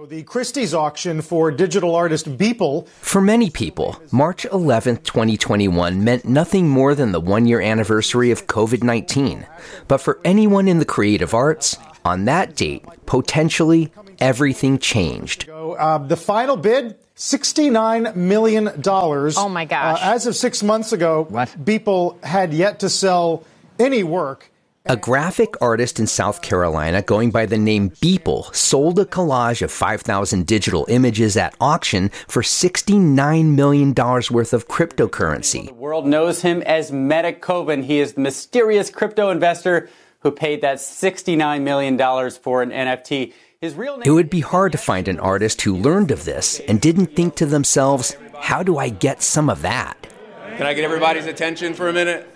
The Christie's auction for digital artist Beeple. For many people, March 11, 2021 meant nothing more than the one year anniversary of COVID 19. But for anyone in the creative arts, on that date, potentially everything changed. Uh, the final bid $69 million. Oh my gosh. Uh, as of six months ago, what? Beeple had yet to sell any work. A graphic artist in South Carolina going by the name Beeple sold a collage of 5,000 digital images at auction for $69 million worth of cryptocurrency. The world knows him as Metakovan. He is the mysterious crypto investor who paid that $69 million for an NFT. His real name it would be hard to find an artist who learned of this and didn't think to themselves, how do I get some of that? Can I get everybody's attention for a minute?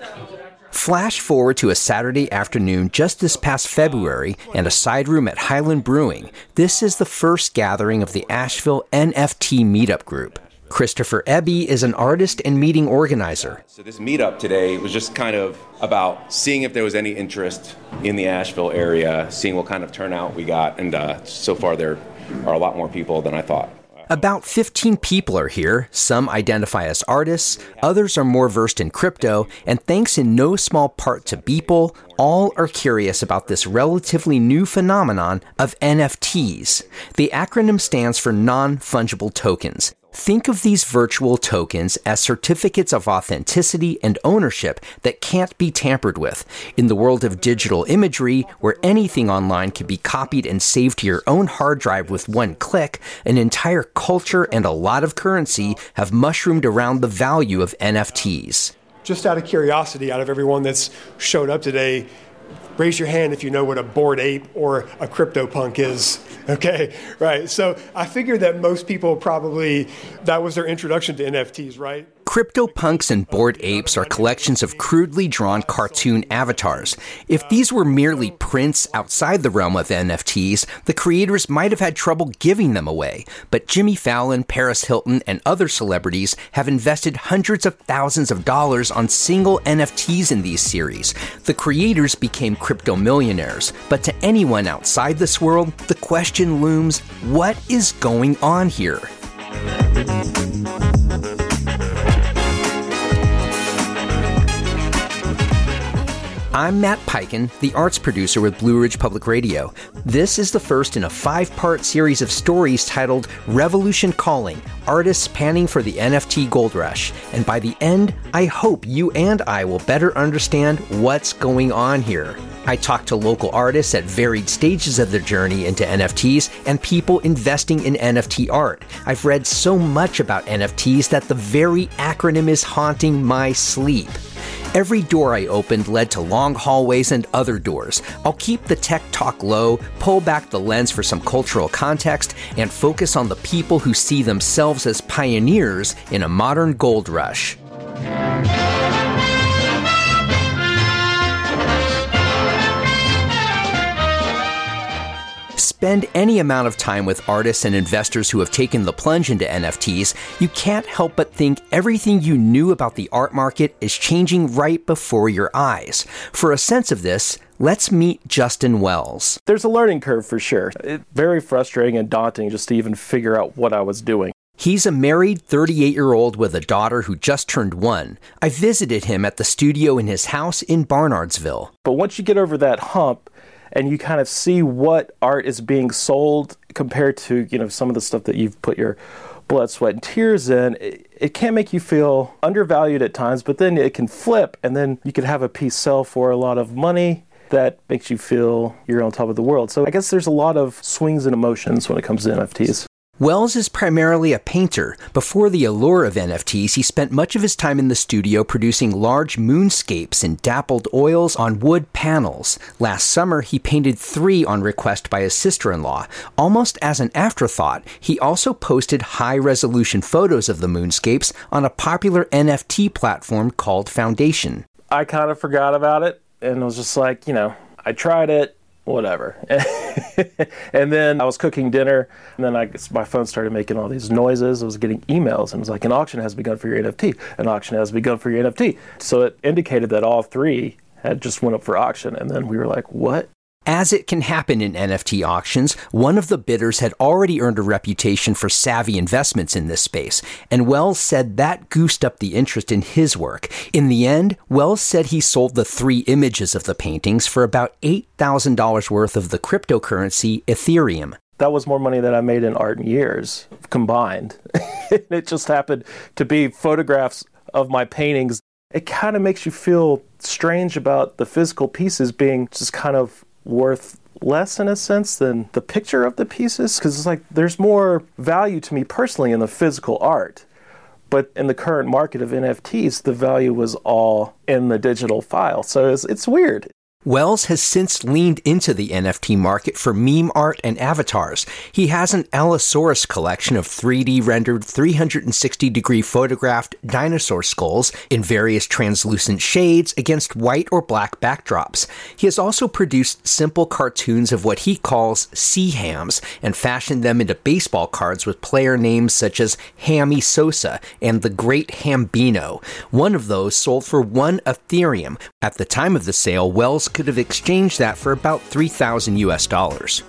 Flash forward to a Saturday afternoon just this past February and a side room at Highland Brewing. This is the first gathering of the Asheville NFT Meetup Group. Christopher Eby is an artist and meeting organizer. So, this meetup today was just kind of about seeing if there was any interest in the Asheville area, seeing what kind of turnout we got, and uh, so far there are a lot more people than I thought. About 15 people are here. Some identify as artists, others are more versed in crypto, and thanks in no small part to Beeple, all are curious about this relatively new phenomenon of NFTs. The acronym stands for non fungible tokens. Think of these virtual tokens as certificates of authenticity and ownership that can't be tampered with. In the world of digital imagery, where anything online can be copied and saved to your own hard drive with one click, an entire culture and a lot of currency have mushroomed around the value of NFTs. Just out of curiosity, out of everyone that's showed up today, raise your hand if you know what a bored ape or a CryptoPunk is. Okay, right. So I figured that most people probably, that was their introduction to NFTs, right? CryptoPunks and Bored Apes are collections of crudely drawn cartoon avatars. If these were merely prints outside the realm of NFTs, the creators might have had trouble giving them away. But Jimmy Fallon, Paris Hilton, and other celebrities have invested hundreds of thousands of dollars on single NFTs in these series. The creators became crypto millionaires. But to anyone outside this world, the question looms what is going on here? I'm Matt Peiken, the arts producer with Blue Ridge Public Radio. This is the first in a five part series of stories titled Revolution Calling Artists Panning for the NFT Gold Rush. And by the end, I hope you and I will better understand what's going on here. I talk to local artists at varied stages of their journey into NFTs and people investing in NFT art. I've read so much about NFTs that the very acronym is haunting my sleep. Every door I opened led to long hallways and other doors. I'll keep the tech talk low, pull back the lens for some cultural context, and focus on the people who see themselves as pioneers in a modern gold rush. Spend any amount of time with artists and investors who have taken the plunge into NFTs, you can't help but think everything you knew about the art market is changing right before your eyes. For a sense of this, Let's meet Justin Wells. There's a learning curve for sure. It's very frustrating and daunting just to even figure out what I was doing. He's a married 38 year old with a daughter who just turned one. I visited him at the studio in his house in Barnardsville. But once you get over that hump, and you kind of see what art is being sold compared to you know some of the stuff that you've put your blood, sweat, and tears in, it, it, can make you feel undervalued at times, but then it can flip, and then you could have a piece sell for a lot of money that makes you feel you're on top of the world. So I guess there's a lot of swings and emotions when it comes to NFTs. Wells is primarily a painter. Before the allure of NFTs, he spent much of his time in the studio producing large moonscapes in dappled oils on wood panels. Last summer, he painted three on request by his sister in law. Almost as an afterthought, he also posted high resolution photos of the moonscapes on a popular NFT platform called Foundation. I kind of forgot about it and was just like, you know, I tried it whatever. and then I was cooking dinner, and then I, my phone started making all these noises. I was getting emails, and it was like, an auction has begun for your NFT. An auction has begun for your NFT. So it indicated that all three had just went up for auction, and then we were like, what? As it can happen in NFT auctions, one of the bidders had already earned a reputation for savvy investments in this space, and Wells said that goosed up the interest in his work. In the end, Wells said he sold the three images of the paintings for about $8,000 worth of the cryptocurrency Ethereum. That was more money than I made in art in years combined. it just happened to be photographs of my paintings. It kind of makes you feel strange about the physical pieces being just kind of worth less in a sense than the picture of the pieces because it's like there's more value to me personally in the physical art. But in the current market of NFTs, the value was all in the digital file. So it's, it's weird. Wells has since leaned into the NFT market for meme art and avatars. He has an Allosaurus collection of 3D rendered 360 degree photographed dinosaur skulls in various translucent shades against white or black backdrops. He has also produced simple cartoons of what he calls sea hams and fashioned them into baseball cards with player names such as Hammy Sosa and the Great Hambino. One of those sold for one Ethereum. At the time of the sale, Wells could have exchanged that for about 3,000 US dollars.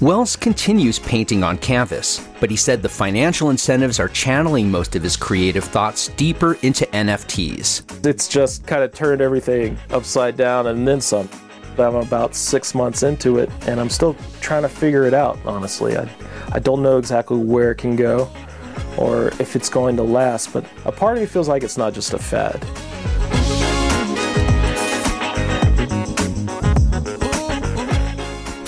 Wells continues painting on canvas, but he said the financial incentives are channeling most of his creative thoughts deeper into NFTs. It's just kind of turned everything upside down and then some. I'm about six months into it, and I'm still trying to figure it out, honestly. I, I don't know exactly where it can go or if it's going to last, but a part of me feels like it's not just a fad.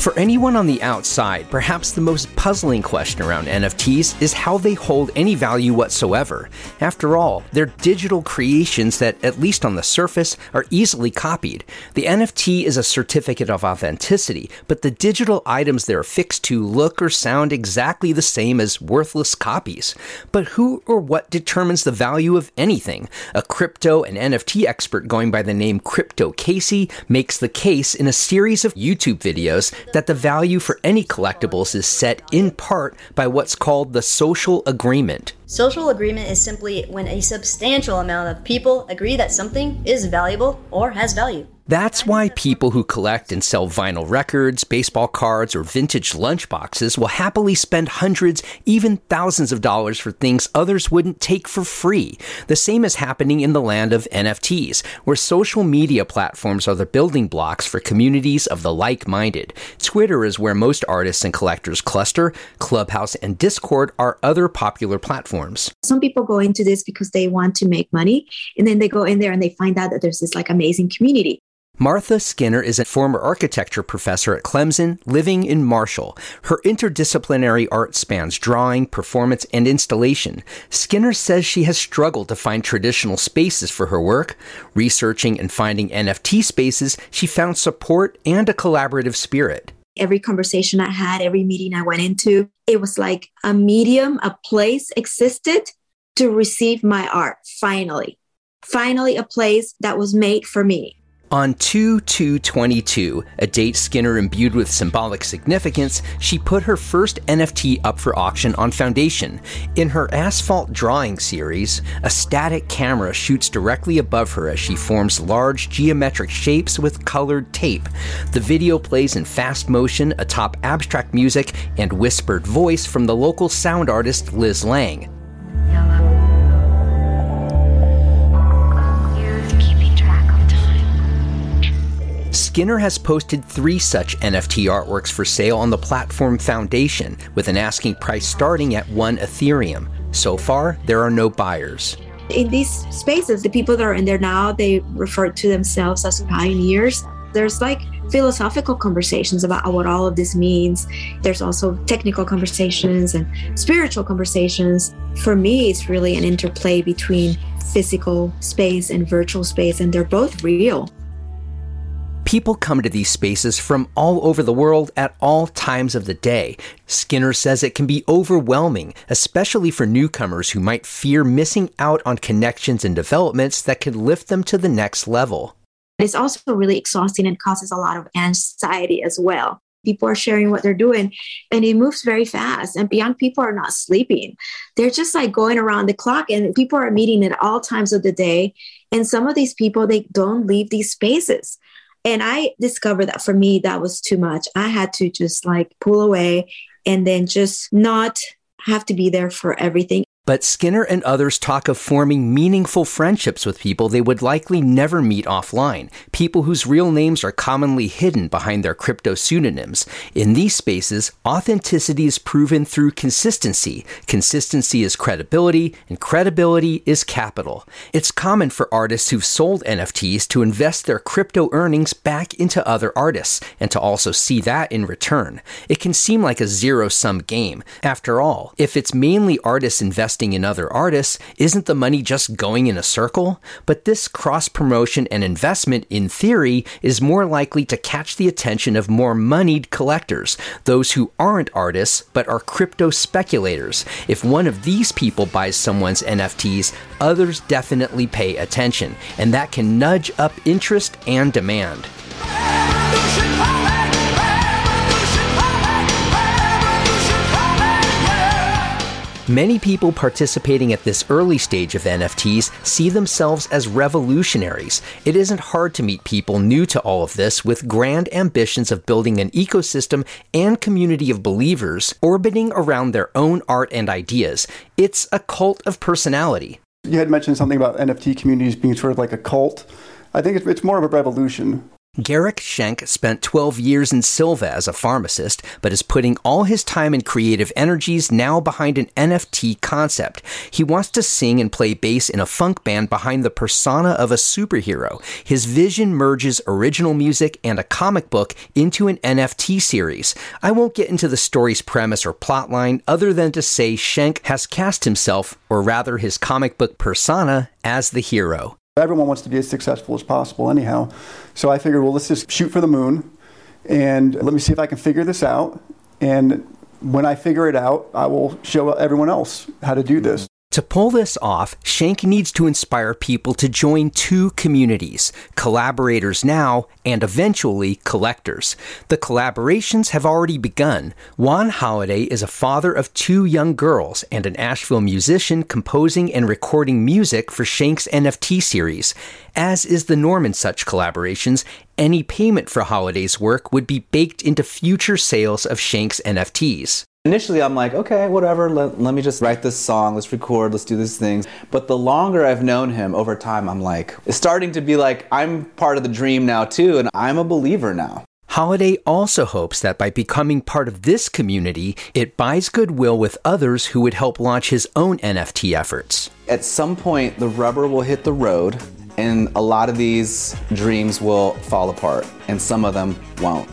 For anyone on the outside, perhaps the most puzzling question around NFTs is how they hold any value whatsoever. After all, they're digital creations that, at least on the surface, are easily copied. The NFT is a certificate of authenticity, but the digital items they're affixed to look or sound exactly the same as worthless copies. But who or what determines the value of anything? A crypto and NFT expert going by the name Crypto Casey makes the case in a series of YouTube videos that the value for any collectibles is set in part by what's called the social agreement. Social agreement is simply when a substantial amount of people agree that something is valuable or has value. That's why people who collect and sell vinyl records, baseball cards, or vintage lunchboxes will happily spend hundreds, even thousands of dollars for things others wouldn't take for free. The same is happening in the land of NFTs, where social media platforms are the building blocks for communities of the like minded. Twitter is where most artists and collectors cluster, Clubhouse and Discord are other popular platforms. Some people go into this because they want to make money, and then they go in there and they find out that there's this like amazing community. Martha Skinner is a former architecture professor at Clemson, living in Marshall. Her interdisciplinary art spans drawing, performance, and installation. Skinner says she has struggled to find traditional spaces for her work. Researching and finding NFT spaces, she found support and a collaborative spirit. Every conversation I had, every meeting I went into, it was like a medium, a place existed to receive my art, finally. Finally, a place that was made for me on 2 222, a date Skinner imbued with symbolic significance, she put her first NFT up for auction on Foundation. In her asphalt drawing series, a static camera shoots directly above her as she forms large geometric shapes with colored tape. The video plays in fast motion atop abstract music and whispered voice from the local sound artist Liz Lang. Skinner has posted three such NFT artworks for sale on the platform Foundation, with an asking price starting at one Ethereum. So far, there are no buyers. In these spaces, the people that are in there now, they refer to themselves as pioneers. There's like philosophical conversations about what all of this means. There's also technical conversations and spiritual conversations. For me, it's really an interplay between physical space and virtual space, and they're both real. People come to these spaces from all over the world at all times of the day. Skinner says it can be overwhelming, especially for newcomers who might fear missing out on connections and developments that could lift them to the next level. It's also really exhausting and causes a lot of anxiety as well. People are sharing what they're doing and it moves very fast. And young people are not sleeping. They're just like going around the clock and people are meeting at all times of the day. And some of these people, they don't leave these spaces And I discovered that for me, that was too much. I had to just like pull away and then just not have to be there for everything. But Skinner and others talk of forming meaningful friendships with people they would likely never meet offline, people whose real names are commonly hidden behind their crypto pseudonyms. In these spaces, authenticity is proven through consistency. Consistency is credibility, and credibility is capital. It's common for artists who've sold NFTs to invest their crypto earnings back into other artists, and to also see that in return. It can seem like a zero sum game. After all, if it's mainly artists investing investing in other artists, isn't the money just going in a circle? But this cross promotion and investment, in theory, is more likely to catch the attention of more moneyed collectors, those who aren't artists but are crypto speculators. If one of these people buys someone's NFTs, others definitely pay attention, and that can nudge up interest and demand. Many people participating at this early stage of NFTs see themselves as revolutionaries. It isn't hard to meet people new to all of this with grand ambitions of building an ecosystem and community of believers orbiting around their own art and ideas. It's a cult of personality. You had mentioned something about NFT communities being sort of like a cult. I think it's more of a revolution. Garrick Schenk spent 12 years in Sylva as a pharmacist, but is putting all his time and creative energies now behind an NFT concept. He wants to sing and play bass in a funk band behind the persona of a superhero. His vision merges original music and a comic book into an NFT series. I won't get into the story's premise or plotline other than to say Schenk has cast himself, or rather his comic book persona, as the hero. Everyone wants to be as successful as possible, anyhow. So I figured, well, let's just shoot for the moon and let me see if I can figure this out. And when I figure it out, I will show everyone else how to do this. To pull this off, Schenk needs to inspire people to join two communities collaborators now and eventually collectors. The collaborations have already begun. Juan Holiday is a father of two young girls and an Asheville musician composing and recording music for Schenk's NFT series. As is the norm in such collaborations, any payment for Holiday's work would be baked into future sales of Schenk's NFTs. Initially, I'm like, okay, whatever, let, let me just write this song, let's record, let's do these things. But the longer I've known him over time, I'm like, it's starting to be like, I'm part of the dream now too, and I'm a believer now. Holiday also hopes that by becoming part of this community, it buys goodwill with others who would help launch his own NFT efforts. At some point, the rubber will hit the road, and a lot of these dreams will fall apart, and some of them won't.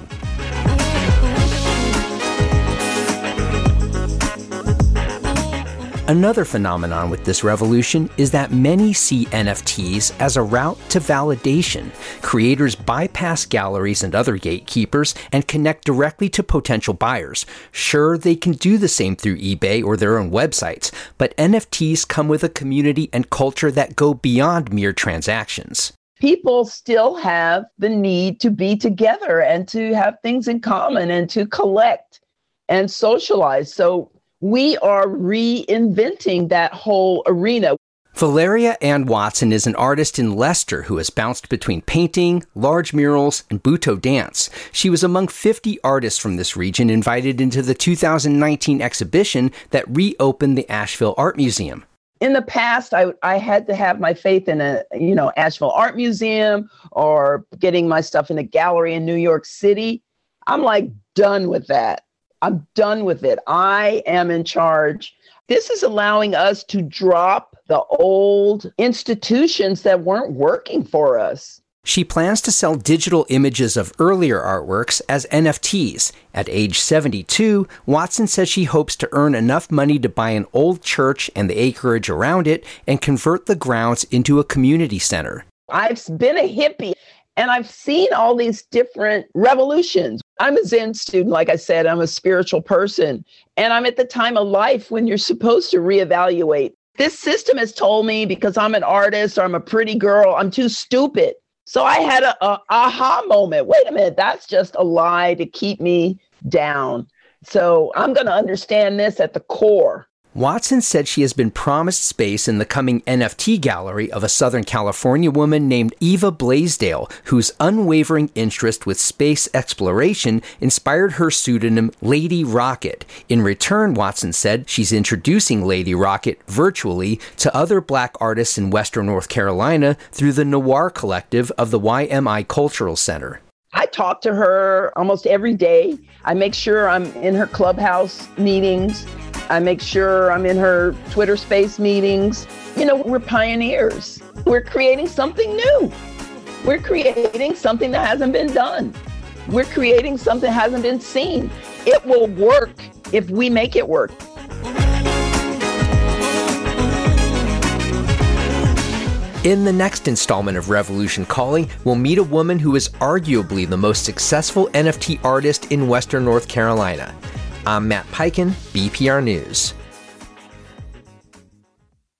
Another phenomenon with this revolution is that many see NFTs as a route to validation. Creators bypass galleries and other gatekeepers and connect directly to potential buyers. Sure, they can do the same through eBay or their own websites, but NFTs come with a community and culture that go beyond mere transactions people still have the need to be together and to have things in common and to collect and socialize. So we are reinventing that whole arena. Valeria Ann Watson is an artist in Leicester who has bounced between painting, large murals, and Butoh dance. She was among 50 artists from this region invited into the 2019 exhibition that reopened the Asheville Art Museum. In the past, I, I had to have my faith in a, you know, Asheville Art Museum or getting my stuff in a gallery in New York City. I'm like done with that. I'm done with it. I am in charge. This is allowing us to drop the old institutions that weren't working for us. She plans to sell digital images of earlier artworks as NFTs. At age 72, Watson says she hopes to earn enough money to buy an old church and the acreage around it and convert the grounds into a community center. I've been a hippie and I've seen all these different revolutions. I'm a Zen student, like I said, I'm a spiritual person, and I'm at the time of life when you're supposed to reevaluate. This system has told me because I'm an artist or I'm a pretty girl, I'm too stupid. So I had a, a aha moment. Wait a minute, that's just a lie to keep me down. So I'm going to understand this at the core. Watson said she has been promised space in the coming NFT gallery of a Southern California woman named Eva Blaisdell, whose unwavering interest with space exploration inspired her pseudonym Lady Rocket. In return, Watson said she's introducing Lady Rocket virtually to other black artists in Western North Carolina through the Noir Collective of the YMI Cultural Center. I talk to her almost every day. I make sure I'm in her clubhouse meetings. I make sure I'm in her Twitter space meetings. You know, we're pioneers. We're creating something new. We're creating something that hasn't been done. We're creating something that hasn't been seen. It will work if we make it work. In the next installment of Revolution Calling, we'll meet a woman who is arguably the most successful NFT artist in Western North Carolina. I'm Matt Peiken, BPR News.